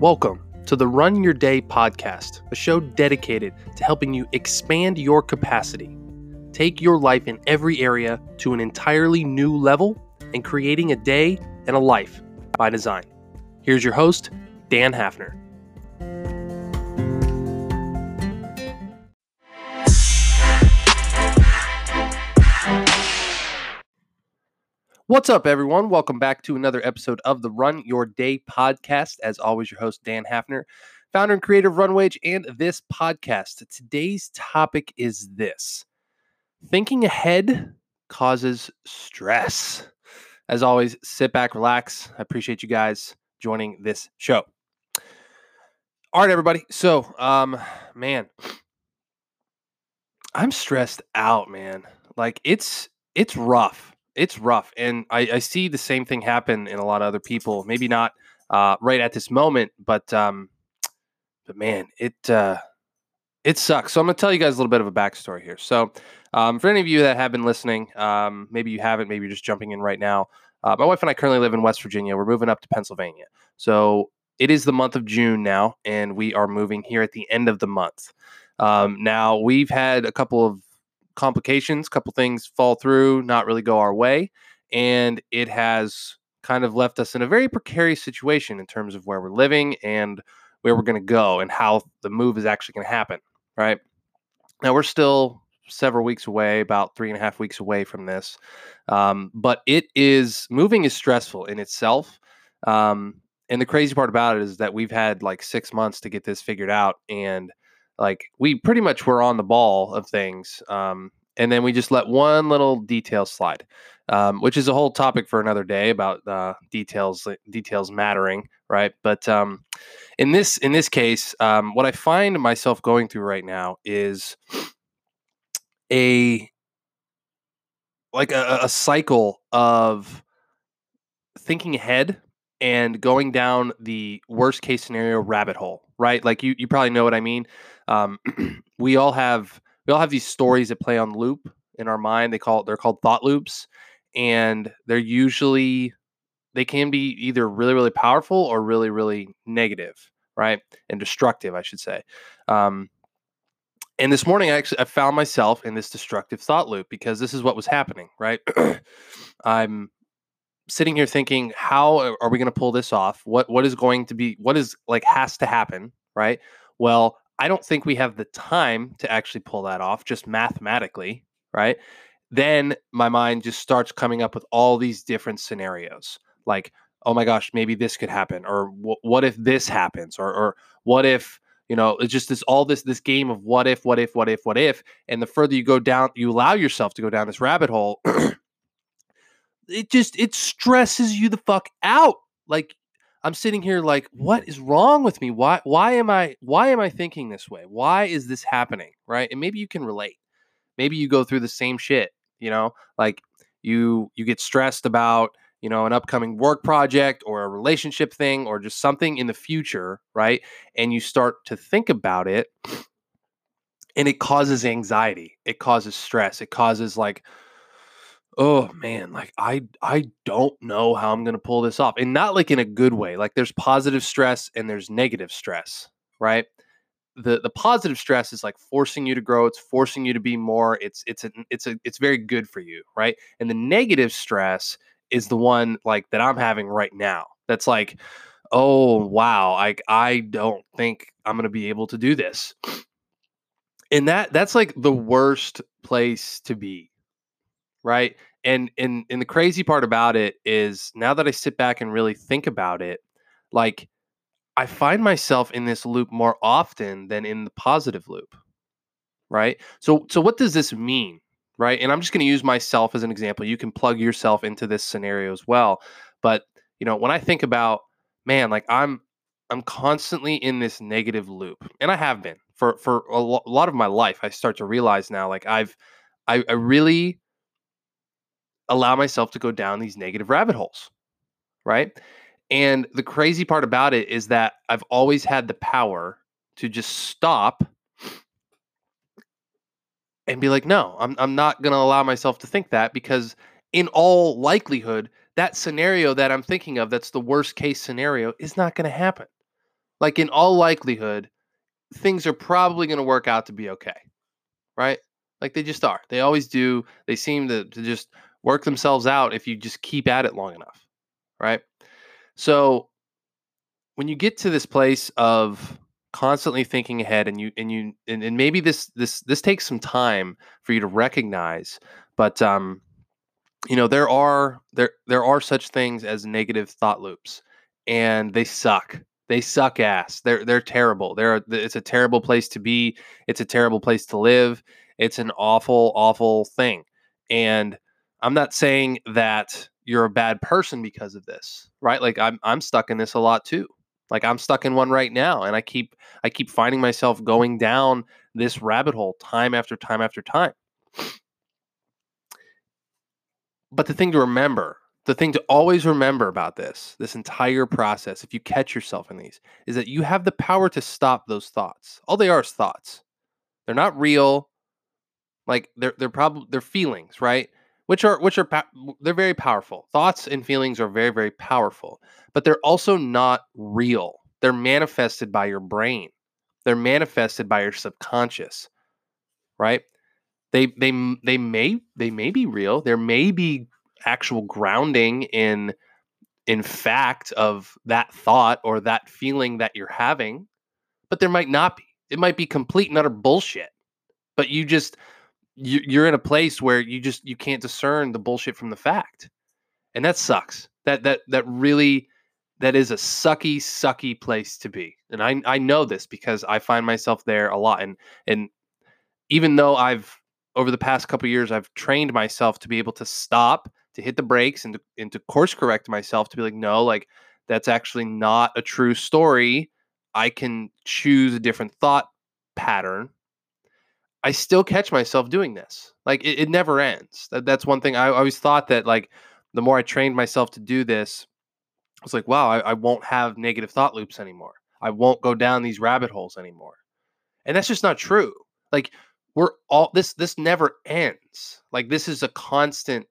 Welcome to the Run Your Day podcast, a show dedicated to helping you expand your capacity, take your life in every area to an entirely new level, and creating a day and a life by design. Here's your host, Dan Hafner. What's up, everyone? Welcome back to another episode of the Run Your Day podcast. As always, your host, Dan Hafner, founder and creator of Runwage and this podcast. Today's topic is this thinking ahead causes stress. As always, sit back, relax. I appreciate you guys joining this show. All right, everybody. So, um, man, I'm stressed out, man. Like it's it's rough it's rough, and I, I, see the same thing happen in a lot of other people. Maybe not uh, right at this moment, but um, but man, it uh, it sucks. So I'm gonna tell you guys a little bit of a backstory here. So um, for any of you that have been listening, um, maybe you haven't, maybe you're just jumping in right now. Uh, my wife and I currently live in West Virginia. We're moving up to Pennsylvania. So it is the month of June now, and we are moving here at the end of the month. Um, now we've had a couple of complications, a couple things fall through, not really go our way. And it has kind of left us in a very precarious situation in terms of where we're living and where we're going to go and how the move is actually going to happen. Right. Now, we're still several weeks away, about three and a half weeks away from this. Um, but it is moving is stressful in itself. Um, and the crazy part about it is that we've had like six months to get this figured out. And like we pretty much were on the ball of things. Um, and then we just let one little detail slide, um, which is a whole topic for another day about uh, details details mattering, right? But um, in this in this case, um, what I find myself going through right now is a like a, a cycle of thinking ahead and going down the worst case scenario rabbit hole, right? Like you, you probably know what I mean. Um, we all have we all have these stories that play on loop in our mind. They call it they're called thought loops, and they're usually they can be either really really powerful or really really negative, right, and destructive, I should say. Um, and this morning, I actually I found myself in this destructive thought loop because this is what was happening, right? I'm sitting here thinking, how are we going to pull this off? What what is going to be what is like has to happen, right? Well, I don't think we have the time to actually pull that off just mathematically, right? Then my mind just starts coming up with all these different scenarios like, oh my gosh, maybe this could happen, or what if this happens, or, or what if, you know, it's just this all this this game of what if, what if, what if, what if, and the further you go down, you allow yourself to go down this rabbit hole. it just it stresses you the fuck out. Like I'm sitting here like, what is wrong with me? Why why am I why am I thinking this way? Why is this happening? Right? And maybe you can relate. Maybe you go through the same shit, you know? Like you you get stressed about, you know, an upcoming work project or a relationship thing or just something in the future, right? And you start to think about it and it causes anxiety. It causes stress. It causes like oh man like i i don't know how i'm to pull this off and not like in a good way like there's positive stress and there's negative stress right? The the positive stress is like forcing you to grow it's forcing you to be more it's it's a, it's a it's very good for you right? And the negative stress is the one like that i'm having right now that's like oh wow like i don't think i'm to be able to do this. And that that's like the worst place to be right and and and the crazy part about it is now that I sit back and really think about it, like I find myself in this loop more often than in the positive loop. Right? So so what does this mean? Right? And I'm just going to use myself as an example. You can plug yourself into this scenario as well. But, you know, when I think about man, like I'm I'm constantly in this negative loop. And I have been for for a, lo- lot of my life. I start to realize now like I've I, I really allow myself to go down these negative rabbit holes. Right. And the crazy part about it is that I've always had the power to just stop and be like, no, I'm, I'm not going to allow myself to think that because, in all likelihood, that scenario that I'm thinking of, that's the worst case scenario, is not going to happen. like in all likelihood, things are probably going to work out to be okay. Right? Like they just are. They always do. They seem to, to just work themselves out if you just keep at it long enough. Right? So when you get to this place of constantly thinking ahead and you and you and, and maybe this this this takes some time for you to recognize but um you know there are there there are such things as negative thought loops and they suck. They suck ass. They're they're terrible. They're it's a terrible place to be. It's a terrible place to live. It's an awful awful thing. And i'm not saying that you're a bad person because of this right like i'm i'm stuck in this a lot too like I'm stuck in one right now and I keep I keep finding myself going down this rabbit hole time after time after time. But the thing to remember, the thing to always remember about this, this entire process, if you catch yourself in these, is that you have the power to stop those thoughts. All they are is thoughts. They're not real. Like they're they're probably they're feelings, right? Which are which are they're very powerful. Thoughts and feelings are very very powerful, but they're also not real. They're manifested by your brain. They're manifested by your subconscious. Right? They they they may they may be real. There may be actual grounding in in fact of that thought or that feeling that you're having, but there might not be. It might be complete and utter bullshit. But you just you're in a place where you just you can't discern the bullshit from the fact and that sucks. That that that really that is a sucky sucky place to be and i i know this because i find myself there a lot and and even though i've over the past couple years i've trained myself to be able to stop to hit the brakes and to, and to course correct myself to be like no like that's actually not a true story. I can choose a different thought pattern I still catch myself doing this. Like it, it never ends. That, that's one thing I, always thought that like the more I trained myself to do this, I was like, wow, I, I won't have negative thought loops anymore. I won't go down these rabbit holes anymore. And that's just not true. Like we're all this this never ends. Like this is a constant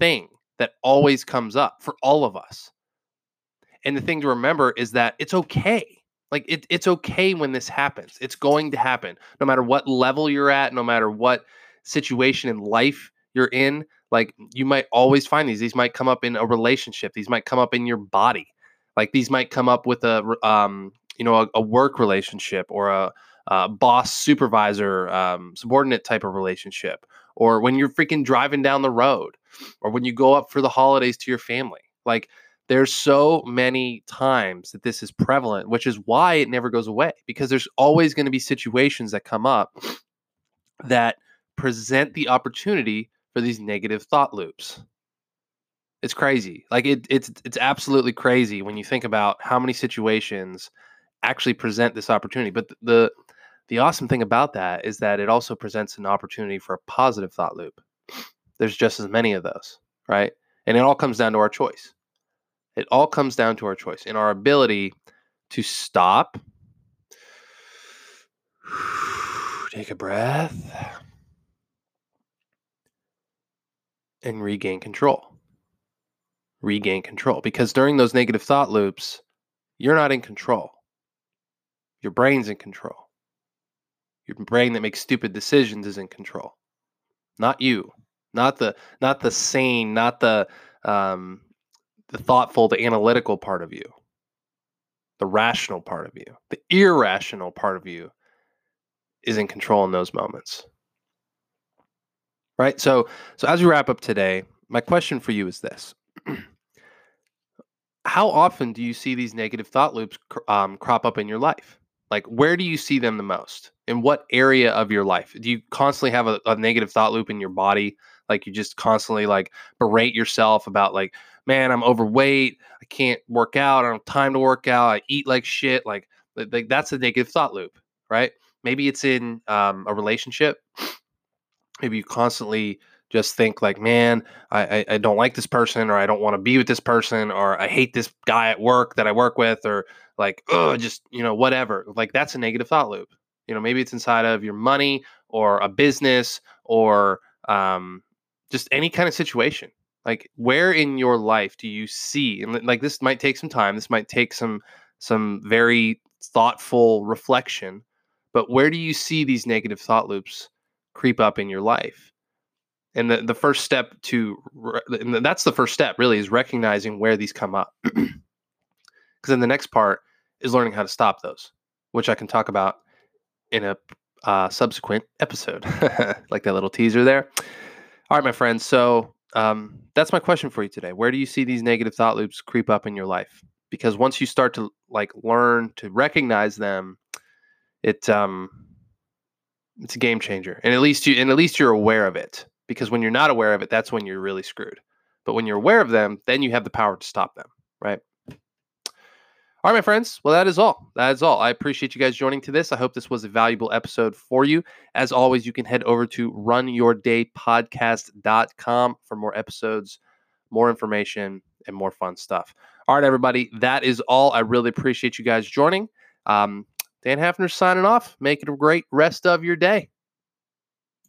thing that always comes up for all of us. And the thing to remember is that it's okay. Like it, it's okay when this happens. It's going to happen, no matter what level you're at, no matter what situation in life you're in. Like you might always find these. These might come up in a relationship. These might come up in your body. Like these might come up with a, um, you know, a, a work relationship or a, a boss supervisor um, subordinate type of relationship, or when you're freaking driving down the road, or when you go up for the holidays to your family. Like there's so many times that this is prevalent, which is why it never goes away because there's always going to be situations that come up that present the opportunity for these negative thought loops. It's crazy. Like it, it's it's absolutely crazy when you think about how many situations actually present this opportunity. But the the awesome thing about that is that it also presents an opportunity for a positive thought loop. There's just as many of those, right? And it all comes down to our choice. It all comes down to our choice and our ability to stop, take a breath, and regain control. Regain control. Because during those negative thought loops, you're not in control. Your brain's in control. Your brain that makes stupid decisions is in control. Not you. Not the not the sane, not the um, the thoughtful, the analytical part of you, the rational part of you, the irrational part of you is in control in those moments. Right? So so as we wrap up today, my question for you is this. How often do you see these negative thought loops um, crop up in your life? Like, where do you see them the most? In what area of your life? Do you constantly have a, a negative thought loop in your body? Like, you just constantly like berate yourself about like, man, I'm overweight. I can't work out. I don't have time to work out. I eat like shit. Like, like that's a negative thought loop, right? Maybe it's in um, a relationship. Maybe you constantly just think like, man, I, I, I don't like this person, or I don't want to be with this person, or I hate this guy at work that I work with, or like, oh, just you know, whatever. Like that's a negative thought loop. You know, maybe it's inside of your money or a business or um, just any kind of situation like where in your life do you see and like this might take some time this might take some some very thoughtful reflection. But where do you see these negative thought loops creep up in your life? And the, the first step to, and that's the first step really is recognizing where these come up. Because then the next part is learning how to stop those, which I can talk about in a uh, subsequent episode, like that little teaser there. All right, my friends. So um, that's my question for you today. Where do you see these negative thought loops creep up in your life? Because once you start to like learn to recognize them, it um, it's a game changer. And at least you and at least you're aware of it. Because when you're not aware of it, that's when you're really screwed. But when you're aware of them, then you have the power to stop them, right? All right, my friends. Well, that is all. That is all. I appreciate you guys joining to this. I hope this was a valuable episode for you. As always, you can head over to runyourdaypodcast.com for more episodes, more information, and more fun stuff. All right, everybody. That is all. I really appreciate you guys joining. Um, Dan Hafner signing off. Make it a great rest of your day.